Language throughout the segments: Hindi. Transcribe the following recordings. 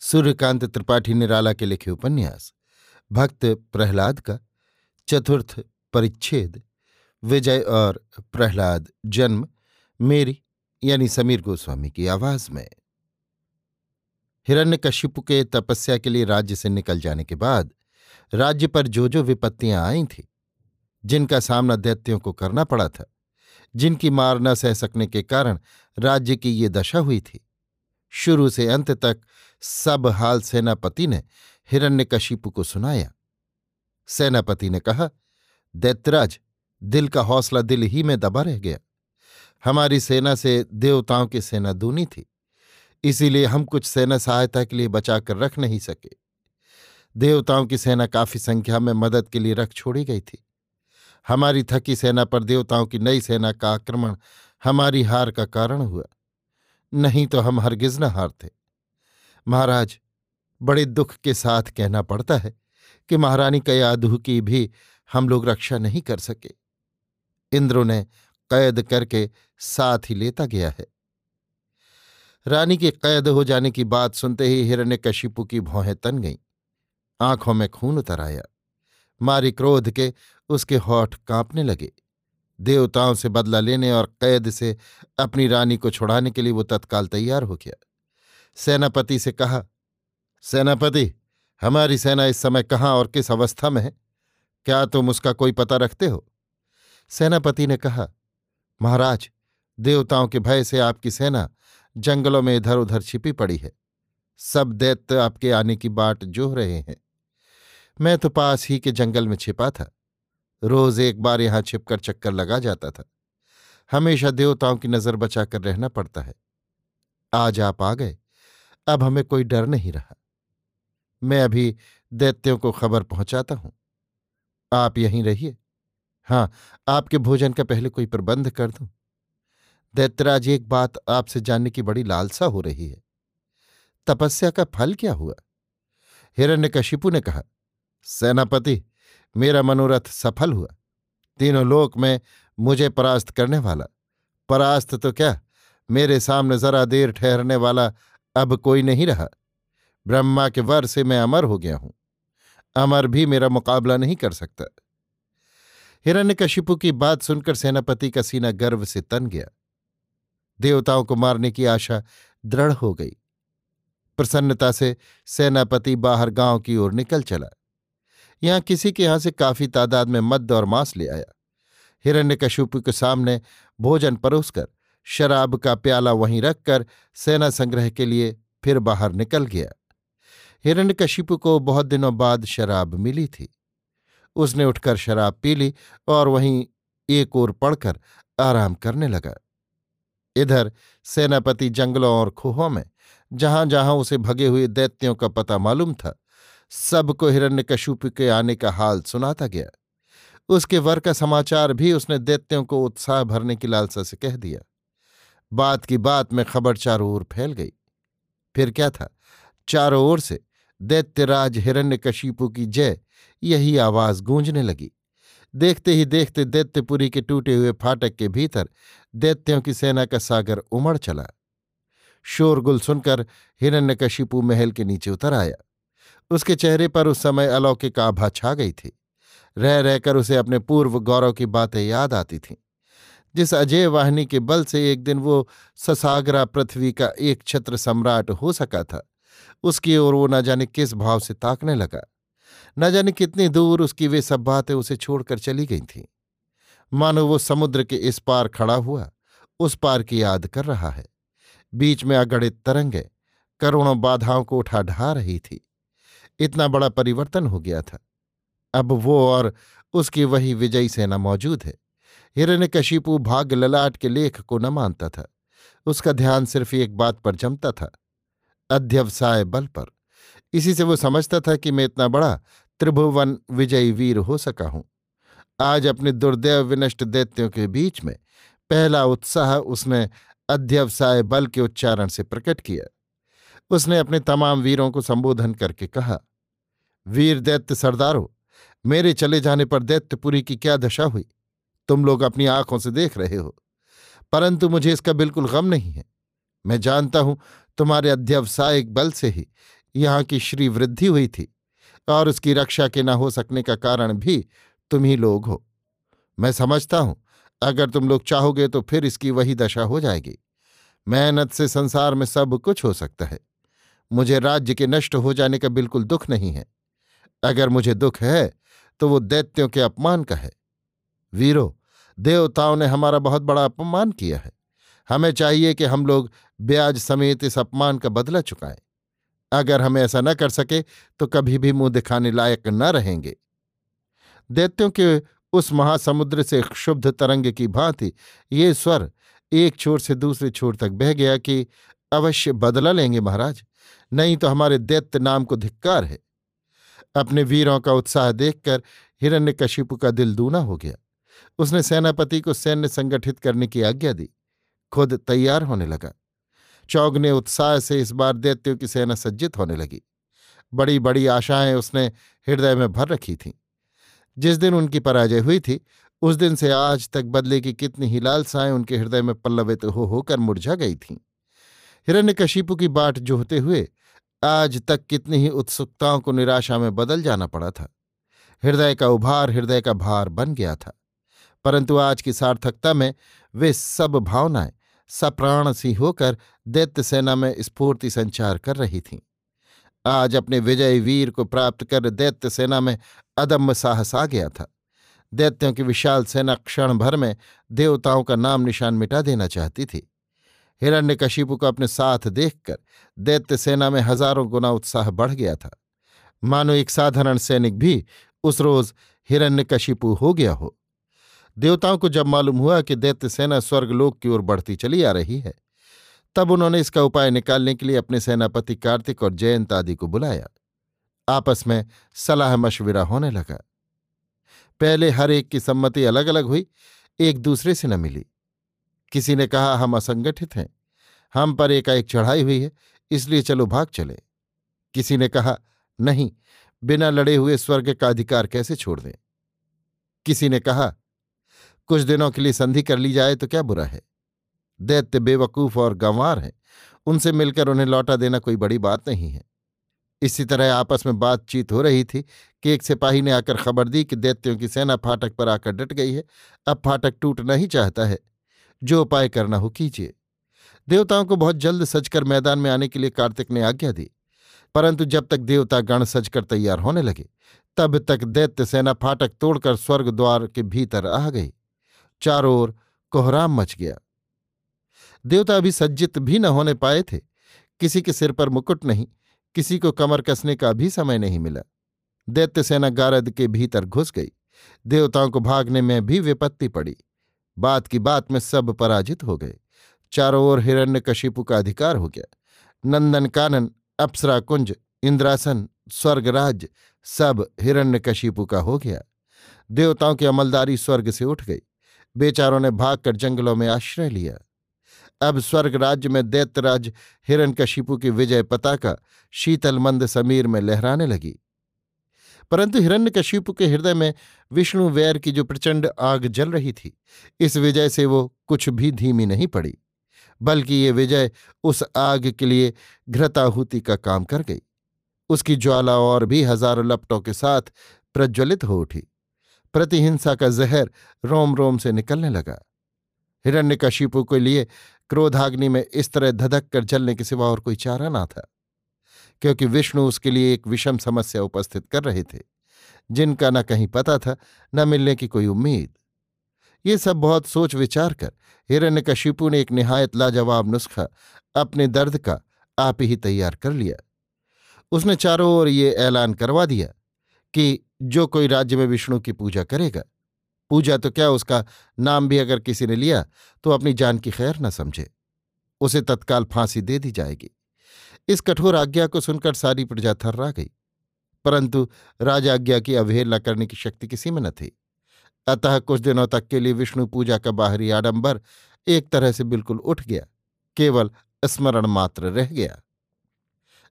सूर्यकांत त्रिपाठी निराला के लिखे उपन्यास, भक्त प्रहलाद का, चतुर्थ परिच्छेद, विजय और प्रहलाद जन्म, मेरी, यानी समीर गोस्वामी की आवाज़ में। हिरण्यकशिपु के तपस्या के लिए राज्य से निकल जाने के बाद, राज्य पर जो जो विपत्तियाँ आई थीं, जिनका सामना दैत्यों को करना पड़ा था, जिनकी मार न सह सकने के कारण राज्य की ये दशा हुई थी, शुरू से अंत तक सब हाल सेनापति ने हिरण्यकशिपु को सुनाया। सेनापति ने कहा, दैत्यराज, दिल का हौसला दिल ही में दबा रह गया। हमारी सेना से देवताओं की सेना दूनी थी, इसीलिए हम कुछ सेना सहायता के लिए बचाकर रख नहीं सके। देवताओं की सेना काफ़ी संख्या में मदद के लिए रख छोड़ी गई थी। हमारी थकी सेना पर देवताओं की नई सेना का आक्रमण हमारी हार का कारण हुआ। नहीं तो हम हरगिज न हारते। महाराज, बड़े दुख के साथ कहना पड़ता है कि महारानी कयादू की भी हम लोग रक्षा नहीं कर सके। इंद्रों ने कैद करके साथ ही लेता गया है। रानी के कैद हो जाने की बात सुनते ही हिरण्य हिरण्यकशिपु की भौहें तन गईं। आँखों में खून उतर आया। मारी क्रोध के उसके होठ कांपने लगे। देवताओं से बदला लेने और कैद से अपनी रानी को छुड़ाने के लिए वो तत्काल तैयार हो गया। सेनापति से कहा, सेनापति, हमारी सेना इस समय कहाँ और किस अवस्था में है? क्या तुम उसका कोई पता रखते हो? सेनापति ने कहा, महाराज, देवताओं के भय से आपकी सेना जंगलों में इधर उधर छिपी पड़ी है। सब दैत्य आपके आने की बाट जोह रहे हैं। मैं तो पास ही के जंगल में छिपा था। रोज एक बार यहाँ छिपकर चक्कर लगा जाता था। हमेशा देवताओं की नज़र बचाकर रहना पड़ता है। आज आप आ गए। अब हमें कोई डर नहीं रहा। मैं अभी दैत्यों को खबर पहुंचाता हूँ। आप यहीं रहिए। हाँ, आपके भोजन का पहले कोई प्रबंध कर दूँ। दैत्यराज, एक बात आपसे जानने की बड़ी लालसा हो रही है। तपस्या का फल क्या हुआ? हिरण्यकशिपु ने कहा, सेनापति, मेरा मनोरथ सफल हुआ। तीनों लोक में मुझे परास्त करने वाला। परास्त तो क्या, मेरे सामने जरा देर ठहरने वाला अब कोई नहीं रहा। ब्रह्मा के वर से मैं अमर हो गया हूँ। अमर भी मेरा मुकाबला नहीं कर सकता। हिरण्यकशिपु की बात सुनकर सेनापति का सीना गर्व से तन गया। देवताओं को मारने की आशा दृढ़ हो गई। प्रसन्नता से सेनापति बाहर गाँव की ओर निकल चला। यहाँ किसी के यहाँ से काफ़ी तादाद में मद्य और मांस ले आया। हिरण्यकशिपु के सामने भोजन परोसकर शराब का प्याला वहीं रखकर सेना संग्रह के लिए फिर बाहर निकल गया। हिरण्यकशिपु को बहुत दिनों बाद शराब मिली थी। उसने उठकर शराब पी ली और वहीं एक ओर पड़कर आराम करने लगा। इधर सेनापति जंगलों और खोहों में जहाँ जहाँ उसे भगे हुए दैत्यों का पता मालूम था, सबको हिरण्यकशिपु के आने का हाल सुनाता गया। उसके वर का समाचार भी उसने दैत्यों को उत्साह भरने की लालसा से कह दिया। बात की बात में खबर चारों ओर फैल गई। फिर क्या था? चारों ओर से दैत्यराज हिरण्यकशिपु की जय यही आवाज़ गूंजने लगी। देखते ही देखते दैत्यपुरी के टूटे हुए फाटक के भीतर दैत्यों की सेना का सागर उमड़ चला। शोरगुल सुनकर हिरण्यकशिपु महल के नीचे उतर आया। उसके चेहरे पर उस समय अलौकिक आभा छा गई थी। रह रहकर उसे अपने पूर्व गौरव की बातें याद आती थीं। जिस अजय वाहिनी के बल से एक दिन वो ससागरा पृथ्वी का एक छत्र सम्राट हो सका था, उसकी ओर वो न जाने किस भाव से ताकने लगा। न जाने कितनी दूर उसकी वे सब बातें उसे छोड़कर चली गई थीं। मानो वो समुद्र के इस पार खड़ा हुआ, उस पार की याद कर रहा है। बीच में अगणित तरंगे करोड़ों बाधाओं को उठा ढा रही थी। इतना बड़ा परिवर्तन हो गया था। अब वो और उसकी वही विजयी सेना मौजूद है। हिरण्यकशिपु भाग्य ललाट के लेख को न मानता था। उसका ध्यान सिर्फ़ एक बात पर जमता था, अध्यवसाय बल पर। इसी से वो समझता था कि मैं इतना बड़ा त्रिभुवन विजयी वीर हो सका हूँ। आज अपने दुर्दैव विनष्ट दैत्यों के बीच में पहला उत्साह उसने अध्यवसाय बल के उच्चारण से प्रकट किया। उसने अपने तमाम वीरों को संबोधन करके कहा, वीर दैत्य सरदारों, मेरे चले जाने पर दैत्यपुरी की क्या दशा हुई? तुम लोग अपनी आँखों से देख रहे हो। परंतु मुझे इसका बिल्कुल गम नहीं है। मैं जानता हूँ तुम्हारे अध्यवसायिक बल से ही यहाँ की श्री वृद्धि हुई थी और उसकी रक्षा के न हो सकने का कारण भी तुम ही लोग हो। मैं समझता हूँ, अगर तुम लोग चाहोगे तो फिर इसकी वही दशा हो जाएगी। मेहनत से संसार में सब कुछ हो सकता है। मुझे राज्य के नष्ट हो जाने का बिल्कुल दुख नहीं है। अगर मुझे दुख है तो वो दैत्यों के अपमान का है। वीरो देवताओं ने हमारा बहुत बड़ा अपमान किया है। हमें चाहिए कि हम लोग ब्याज समेत इस अपमान का बदला चुकाएँ। अगर हम ऐसा न कर सके तो कभी भी मुँह दिखाने लायक न रहेंगे। दैत्यों के उस महासमुद्र से क्षुब्ध तरंग की भांति ये स्वर एक छोर से दूसरे छोर तक बह गया कि अवश्य बदला लेंगे महाराज, नहीं तो हमारे दैत्य नाम को धिक्कार है। अपने वीरों का उत्साह देखकर हिरण्यकशिपु का दिल दूना हो गया। उसने सेनापति को सैन्य संगठित करने की आज्ञा दी। खुद तैयार होने लगा। चौगने उत्साह से इस बार दैत्यों की सेना सज्जित होने लगी। बड़ी बड़ी आशाएँ उसने हृदय में भर रखी थीं। जिस दिन उनकी पराजय हुई थी, उस दिन से आज तक बदले की कितनी ही लालसाएँ उनके हृदय में पल्लवित हो होकर मुरझा गई थीं। हिरण्यकशिपु की बाट जोहते हुए आज तक कितनी ही उत्सुकताओं को निराशा में बदल जाना पड़ा था। हृदय का उभार, हृदय का भार बन गया था। परंतु आज की सार्थकता में वे सब भावनाएँ सप्राण सी होकर दैत्य सेना में स्फूर्ति संचार कर रही थीं। आज अपने विजय वीर को प्राप्त कर दैत्य सेना में अदम्य साहस आ गया था। दैत्यों की विशाल सेना क्षण भर में देवताओं का नाम निशान मिटा देना चाहती थी। हिरण्यकशिपु को अपने साथ देखकर दैत्य सेना में हज़ारों गुना उत्साह बढ़ गया था। मानो एक साधारण सैनिक भी उस रोज हिरण्यकशिपु हो गया हो। देवताओं को जब मालूम हुआ कि दैत्य सेना स्वर्गलोक की ओर बढ़ती चली आ रही है, तब उन्होंने इसका उपाय निकालने के लिए अपने सेनापति कार्तिक और जयंत आदि को बुलाया। आपस में सलाह मशविरा होने लगा। पहले हर एक की सम्मति अलग अलग हुई, एक दूसरे से न मिली। किसी ने कहा, हम असंगठित हैं, हम पर एकाएक चढ़ाई हुई है, इसलिए चलो भाग चले। किसी ने कहा, नहीं, बिना लड़े हुए स्वर्ग का अधिकार कैसे छोड़ दें? किसी ने कहा कुछ दिनों के लिए संधि कर ली जाए तो क्या बुरा है? दैत्य बेवकूफ़ और गंवार हैं। उनसे मिलकर उन्हें लौटा देना कोई बड़ी बात नहीं है। इसी तरह आपस में बातचीत हो रही थी कि एक सिपाही ने आकर खबर दी कि दैत्यों की सेना फाटक पर आकर डट गई है। अब फाटक टूटना ही चाहता है। जो उपाय करना हो कीजिए। देवताओं को बहुत जल्द सजकर मैदान में आने के लिए कार्तिक ने आज्ञा दी। परंतु जब तक देवता गण सजकर तैयार होने लगे, तब तक दैत्य सेना फाटक तोड़कर स्वर्ग द्वार के भीतर आ गई। चारों ओर कोहराम मच गया। देवता अभी सज्जित भी न होने पाए थे। किसी के सिर पर मुकुट नहीं, किसी को कमर कसने का भी समय नहीं मिला। दैत्य सेना गारद के भीतर घुस गई। देवताओं को भागने में भी विपत्ति पड़ी। बात की बात में सब पराजित हो गए। चारों ओर हिरण्य कशिपु का अधिकार हो गया। नंदन कानन, अप्सरा कुंज, इंद्रासन, स्वर्गराज सब हिरण्य कशिपु का हो गया। देवताओं की अमलदारी स्वर्ग से उठ गई। बेचारों ने भागकर जंगलों में आश्रय लिया। अब स्वर्ग राज्य में दैत्यराज हिरण्यकशिपु की विजय पताका शीतल मंद समीर में लहराने लगी। परंतु हिरण्यकशिपु के हृदय में विष्णु वैर की जो प्रचंड आग जल रही थी, इस विजय से वो कुछ भी धीमी नहीं पड़ी, बल्कि ये विजय उस आग के लिए घृताहुति का काम कर गई। उसकी ज्वाला और भी हज़ारों लपटों के साथ प्रज्वलित हो उठी। प्रतिहिंसा का जहर रोम रोम से निकलने लगा। हिरण्यकशिपु के लिए क्रोधाग्नि में इस तरह धधक कर जलने के सिवा और कोई चारा ना था, क्योंकि विष्णु उसके लिए एक विषम समस्या उपस्थित कर रहे थे, जिनका न कहीं पता था, न मिलने की कोई उम्मीद। ये सब बहुत सोच विचार कर हिरण्यकशिपु ने एक निहायत लाजवाब नुस्खा अपने दर्द का आप ही तैयार कर लिया। उसने चारों ओर ये ऐलान करवा दिया कि जो कोई राज्य में विष्णु की पूजा करेगा। पूजा तो क्या उसका नाम भी अगर किसी ने लिया तो अपनी जान की खैर न समझे। उसे तत्काल फांसी दे दी जाएगी। इस कठोर आज्ञा को सुनकर सारी प्रजा थर्रा गई। परंतु राजाज्ञा की अवहेलना करने की शक्ति किसी में न थी। अतः कुछ दिनों तक के लिए विष्णु पूजा का बाहरी आडंबर एक तरह से बिल्कुल उठ गया। केवल स्मरण मात्र रह गया।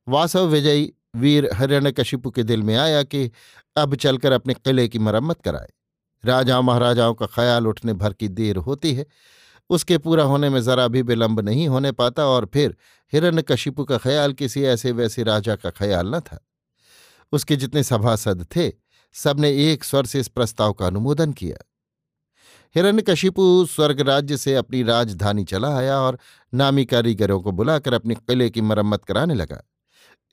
वासव विजयी वीर हरिण्यकशिपु के दिल में आया कि अब चलकर अपने किले की मरम्मत कराए। राजाओं महाराजाओं का ख्याल उठने भर की देर होती है। उसके पूरा होने में जरा भी विलंब नहीं होने पाता और फिर हिरण्यकशिपु का ख्याल किसी ऐसे वैसे राजा का ख्याल न था। उसके जितने सभासद थे, सबने एक स्वर से इस प्रस्ताव का अनुमोदन किया। हिरण्यकशिपु स्वर्ग राज्य से अपनी राजधानी चला आया और नामी कारीगरों को बुलाकर अपने किले की मरम्मत कराने लगा।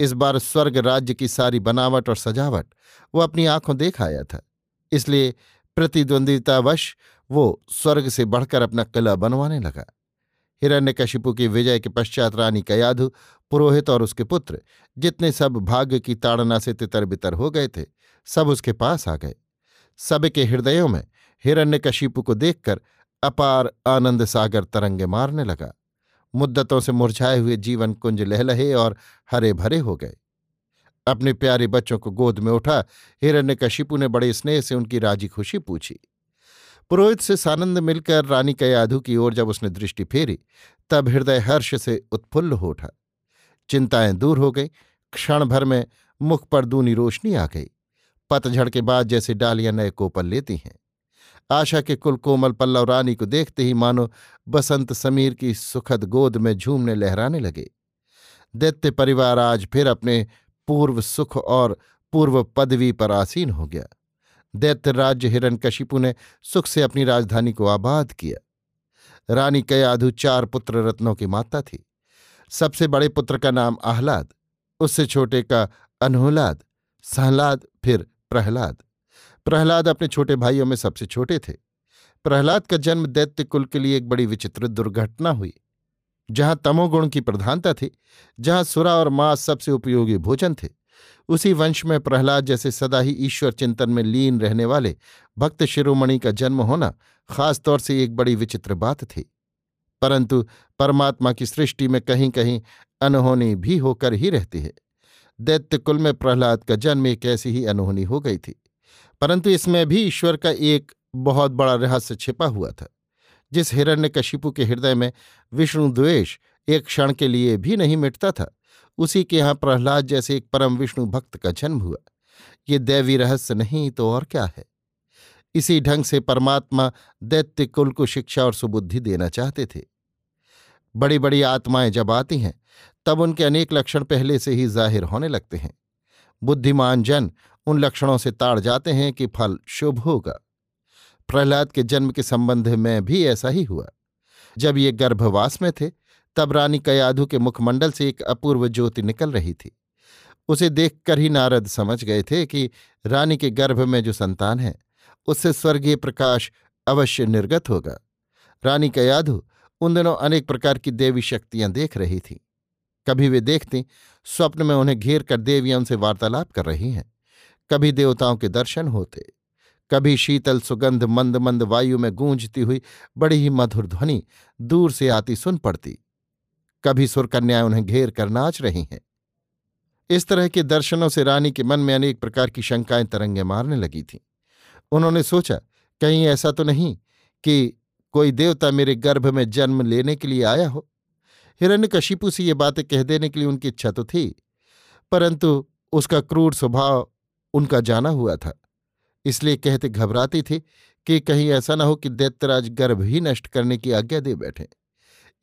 इस बार स्वर्ग राज्य की सारी बनावट और सजावट वो अपनी आँखों देख आया था। इसलिए प्रतिद्वंदितावश वो स्वर्ग से बढ़कर अपना किला बनवाने लगा। हिरण्यकशिपु की विजय के पश्चात रानी कयाधु, पुरोहित और उसके पुत्र जितने सब भाग्य की ताड़ना से तितर बितर हो गए थे, सब उसके पास आ गए। सबके हृदयों में हिरण्यकशिपु को देखकर अपार आनंद सागर तरंगे मारने लगा। मुद्दतों से मुरझाए हुए जीवन कुंज लहलहे और हरे भरे हो गए। अपने प्यारे बच्चों को गोद में उठा, हिरण्यकशिपु ने बड़े स्नेह से उनकी राज़ी खुशी पूछी। पुरोहित से सानंद मिलकर रानी कयाधु की ओर जब उसने दृष्टि फेरी, तब हृदय हर्ष से उत्फुल्ल हो उठा। चिंताएँ दूर हो गई। क्षण भर में मुख पर दूनी रोशनी आ गई। पतझड़ के बाद जैसे डालियाँ नए कोपल लेती हैं। आशा के कुल कोमल पल्लव रानी को देखते ही मानो बसंत समीर की सुखद गोद में झूमने लहराने लगे। दैत्य परिवार आज फिर अपने पूर्व सुख और पूर्व पदवी पर आसीन हो गया। दैत्य राज्य हिरण्यकशिपु ने सुख से अपनी राजधानी को आबाद किया। रानी कयाधु चार पुत्र रत्नों की माता थी। सबसे बड़े पुत्र का नाम आह्लाद, उससे छोटे का अनहुलाद, सहलाद, फिर प्रहलाद। प्रहलाद अपने छोटे भाइयों में सबसे छोटे थे। प्रहलाद का जन्म दैत्य कुल के लिए एक बड़ी विचित्र दुर्घटना हुई, जहाँ तमोगुण की प्रधानता थी, जहाँ सुरा और मांस सबसे उपयोगी भोजन थे। उसी वंश में प्रहलाद जैसे सदा ही ईश्वर चिंतन में लीन रहने वाले भक्त शिरोमणि का जन्म होना खासतौर से एक बड़ी विचित्र बात थी। परंतु परमात्मा की सृष्टि में कहीं कहीं अनहोनी भी होकर ही रहती है। दैत्य कुल में प्रहलाद का जन्म एक ऐसी ही अनहोनी हो गई थी। परंतु इसमें भी ईश्वर का एक बहुत बड़ा रहस्य छिपा हुआ था, जिस हिरण्य कशिपु के हृदय में विष्णु द्वेष एक क्षण के लिए भी नहीं मिटता था, उसी के यहाँ प्रहलाद जैसे एक परम विष्णु भक्त का जन्म हुआ। ये दैवी रहस्य नहीं तो और क्या है? इसी ढंग से परमात्मा दैत्य कुल को शिक्षा और सुबुद्धि देना चाहते थे। बड़ी बड़ी आत्माएँ जब आती हैं, तब उनके अनेक लक्षण पहले से ही ज़ाहिर होने लगते हैं। बुद्धिमान जन उन लक्षणों से ताड़ जाते हैं कि फल शुभ होगा। प्रहलाद के जन्म के संबंध में भी ऐसा ही हुआ। जब ये गर्भवास में थे, तब रानी कयाधु के मुखमंडल से एक अपूर्व ज्योति निकल रही थी। उसे देखकर ही नारद समझ गए थे कि रानी के गर्भ में जो संतान है, उससे स्वर्गीय प्रकाश अवश्य निर्गत होगा। रानी कयाधु उन दिनों अनेक प्रकार की देवी शक्तियाँ देख रही थी। कभी वे देखती, स्वप्न में उन्हें घेर कर देवियाँ उनसे वार्तालाप कर रही हैं। कभी देवताओं के दर्शन होते, कभी शीतल सुगंध मंद मंद वायु में गूंजती हुई बड़ी ही मधुर ध्वनि दूर से आती सुन पड़ती। कभी सुरकन्याएँ उन्हें घेर कर नाच रही हैं। इस तरह के दर्शनों से रानी के मन में अनेक प्रकार की शंकाएँ तरंगे मारने लगी थीं। उन्होंने सोचा, कहीं ऐसा तो नहीं कि कोई देवता मेरे गर्भ में जन्म लेने के लिए आया हो? हिरण्य हिरण्यकशिपु से ये बातें कह देने के लिए उनकी इच्छा तो थी, परंतु उसका क्रूर स्वभाव उनका जाना हुआ था। इसलिए कहते घबराती थी कि कहीं ऐसा न हो कि दैत्यराज गर्भ ही नष्ट करने की आज्ञा दे बैठे।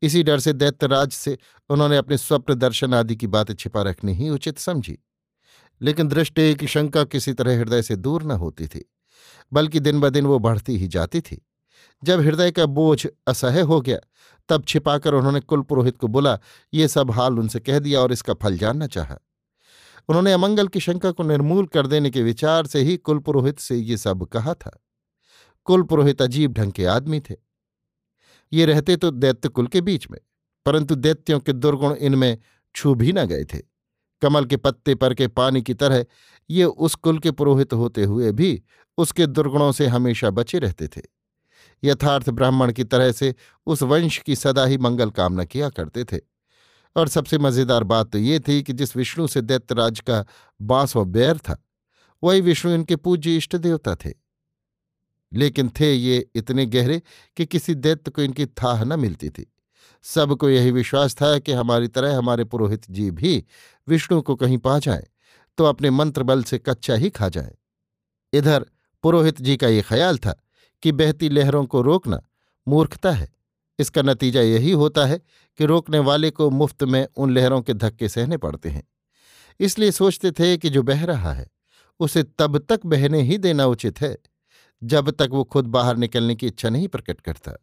इसी डर से दैत्यराज से उन्होंने अपने स्वप्न दर्शन आदि की बातें छिपा रखनी ही उचित समझी। लेकिन दृष्टि की शंका किसी तरह हृदय से दूर न होती थी, बल्कि दिन ब दिन वो बढ़ती ही जाती थी। जब हृदय का बोझ असह्य हो गया, तब छिपाकर उन्होंने कुल पुरोहित को बोला, ये सब हाल उनसे कह दिया और इसका फल जानना चाहा। उन्होंने अमंगल की शंका को निर्मूल कर देने के विचार से ही कुलपुरोहित से ये सब कहा था। कुलपुरोहित अजीब ढंग के आदमी थे। ये रहते तो दैत्य कुल के बीच में, परंतु दैत्यों के दुर्गुण इनमें छू भी न गए थे। कमल के पत्ते पर के पानी की तरह ये उस कुल के पुरोहित होते हुए भी उसके दुर्गुणों से हमेशा बचे रहते थे। यथार्थ ब्राह्मण की तरह से उस वंश की सदा ही मंगल कामना किया करते थे। और सबसे मज़ेदार बात तो ये थी कि जिस विष्णु से दैत्यराज का बांसों बैर था, वही विष्णु इनके पूज्य इष्ट देवता थे। लेकिन थे ये इतने गहरे कि किसी दैत्य को इनकी थाह न मिलती थी। सबको यही विश्वास था कि हमारी तरह हमारे पुरोहित जी भी विष्णु को कहीं पा जाए तो अपने मंत्र बल से कच्चा ही खा जाए। इधर पुरोहित जी का ये ख्याल था कि बहती लहरों को रोकना मूर्खता है। इसका नतीजा यही होता है कि रोकने वाले को मुफ़्त में उन लहरों के धक्के सहने पड़ते हैं। इसलिए सोचते थे कि जो बह रहा है, उसे तब तक बहने ही देना उचित है, जब तक वो खुद बाहर निकलने की इच्छा नहीं प्रकट करता।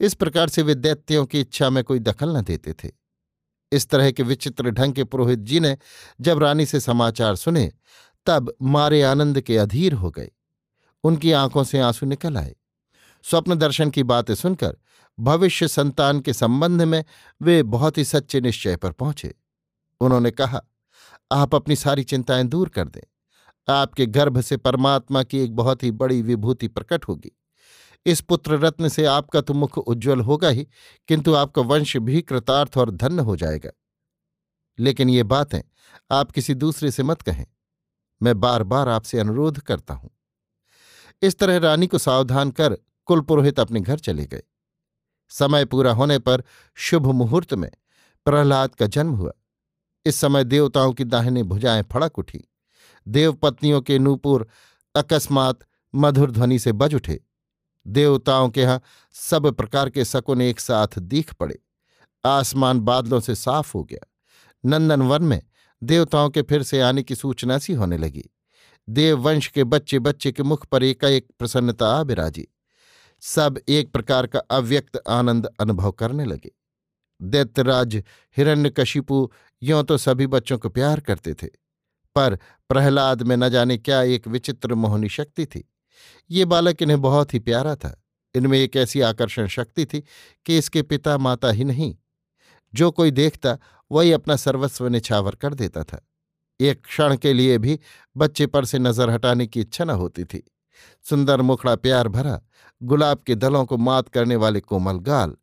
इस प्रकार से वे दैत्यों की इच्छा में कोई दखल न देते थे। इस तरह के विचित्र ढंग के पुरोहित जी ने जब रानी से समाचार सुने, तब मारे आनंद के अधीर हो गए। उनकी आँखों से आँसू निकल आए। स्वप्न दर्शन की बातें सुनकर भविष्य संतान के संबंध में वे बहुत ही सच्चे निश्चय पर पहुँचे। उन्होंने कहा, आप अपनी सारी चिंताएँ दूर कर दें। आपके गर्भ से परमात्मा की एक बहुत ही बड़ी विभूति प्रकट होगी। इस पुत्र रत्न से आपका तो मुख उज्ज्वल होगा ही, किंतु आपका वंश भी कृतार्थ और धन्य हो जाएगा। लेकिन ये बातें आप किसी दूसरे से मत कहें। मैं बार बार आपसे अनुरोध करता हूँ। इस तरह रानी को सावधान कर कुलपुरोहित अपने घर चले गए। समय पूरा होने पर शुभ मुहूर्त में प्रहलाद का जन्म हुआ। इस समय देवताओं की दाहिनी भुजाएँ फड़क उठी। देवपत्नियों के नूपुर अकस्मात मधुर ध्वनि से बज उठे। देवताओं के यहाँ सब प्रकार के सकुन एक साथ दीख पड़े। आसमान बादलों से साफ़ हो गया। नंदनवन में देवताओं के फिर से आने की सूचना सी होने लगी। देववंश के बच्चे बच्चे के मुख पर एकाएक प्रसन्नता बिराजी। सब एक प्रकार का अव्यक्त आनंद अनुभव करने लगे। दैत्यराज हिरण्यकशिपु यों तो सभी बच्चों को प्यार करते थे, पर प्रहलाद में न जाने क्या एक विचित्र मोहनी शक्ति थी। ये बालक इन्हें बहुत ही प्यारा था। इनमें एक ऐसी आकर्षण शक्ति थी कि इसके पिता माता ही नहीं। जो कोई देखता, वही अपना सर्वस्व निछावर कर देता था। एक क्षण के लिए भी बच्चे पर से नज़र हटाने की इच्छा न होती थी। सुंदर मुखड़ा प्यार भरा, गुलाब के दलों को मात करने वाले कोमल गाल,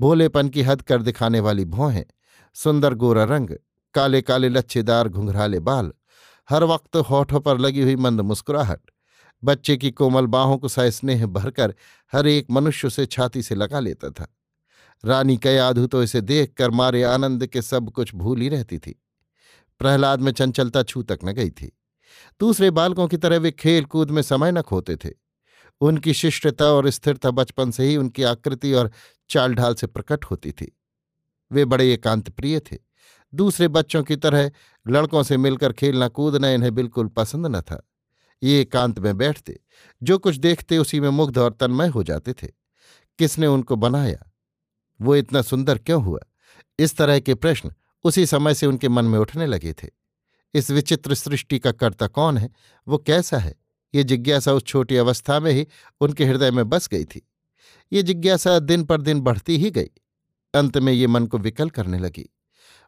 भोलेपन की हद कर दिखाने वाली भौहें, सुंदर गोरा रंग काले काले लच्छेदार घुंघराले बाल, हर वक्त होठों पर लगी हुई मंद मुस्कुराहट, बच्चे की कोमल बाहों को सस्नेह भरकर हर एक मनुष्य से छाती से लगा लेता था। रानी कयाधु तो इसे देखकर मारे आनंद के सब कुछ भूल ही रहती थी। प्रहलाद में चंचलता छू तक न गई थी। दूसरे बालकों की तरह वे खेल कूद में समय न खोते थे। उनकी शिष्टता और स्थिरता बचपन से ही उनकी आकृति और चाल ढाल से प्रकट होती थी। वे बड़े एकांत प्रिय थे। दूसरे बच्चों की तरह लड़कों से मिलकर खेलना कूदना इन्हें बिल्कुल पसंद न था। ये एकांत में बैठते, जो कुछ देखते उसी में मुग्ध और तन्मय हो जाते थे। किसने उनको बनाया? वो इतना सुंदर क्यों हुआ? इस तरह के प्रश्न उसी समय से उनके मन में उठने लगे थे। इस विचित्र सृष्टि का कर्ता कौन है? वो कैसा है? ये जिज्ञासा उस छोटी अवस्था में ही उनके हृदय में बस गई थी। ये जिज्ञासा दिन पर दिन बढ़ती ही गई। अंत में ये मन को विकल करने लगी।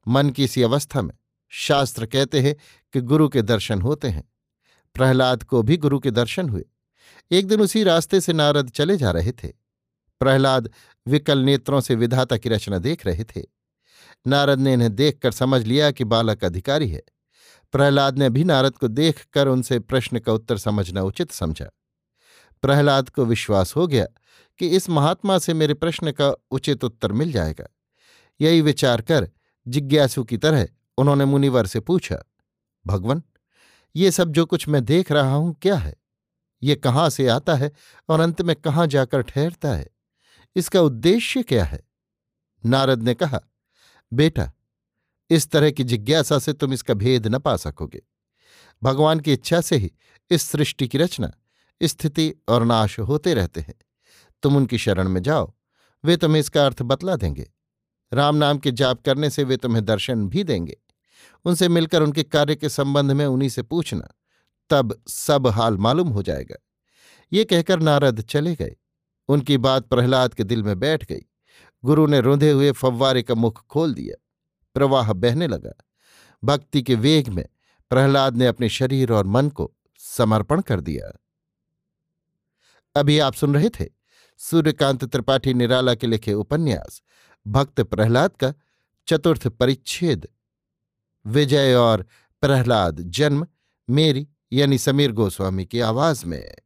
मन की इसी अवस्था में शास्त्र कहते हैं कि गुरु के दर्शन होते हैं। प्रहलाद को भी गुरु के दर्शन हुए। एक दिन उसी रास्ते से नारद चले जा रहे थे। प्रहलाद विकल नेत्रों से विधाता की रचना देख रहे थे। नारद ने इन्हें देखकर समझ लिया कि बालक अधिकारी है। प्रहलाद ने भी नारद को देखकर उनसे प्रश्न का उत्तर समझना उचित समझा। प्रहलाद को विश्वास हो गया कि इस महात्मा से मेरे प्रश्न का उचित उत्तर मिल जाएगा। यही विचार कर जिज्ञासु की तरह उन्होंने मुनिवर से पूछा, भगवान, ये सब जो कुछ मैं देख रहा हूँ क्या है? ये कहाँ से आता है और अंत में कहाँ जाकर ठहरता है? इसका उद्देश्य क्या है? नारद ने कहा, बेटा इस तरह की जिज्ञासा से तुम इसका भेद न पा सकोगे। भगवान की इच्छा से ही इस सृष्टि की रचना, स्थिति और नाश होते रहते हैं। तुम उनकी शरण में जाओ, वे तुम्हें इसका अर्थ बतला देंगे। राम नाम के जाप करने से वे तुम्हें दर्शन भी देंगे। उनसे मिलकर उनके कार्य के संबंध में उन्हीं से पूछना, तब सब हाल मालूम हो जाएगा। ये कहकर नारद चले गए। उनकी बात प्रहलाद के दिल में बैठ गई। गुरु ने रोंधे हुए फव्वारे का मुख खोल दिया। प्रवाह बहने लगा। भक्ति के वेग में प्रहलाद ने अपने शरीर और मन को समर्पण कर दिया। अभी आप सुन रहे थे सूर्यकांत त्रिपाठी निराला के लिखे उपन्यास, भक्त प्रहलाद का चतुर्थ परिच्छेद। विजय और प्रहलाद जन्म, मेरी यानी समीर गोस्वामी की आवाज़ में।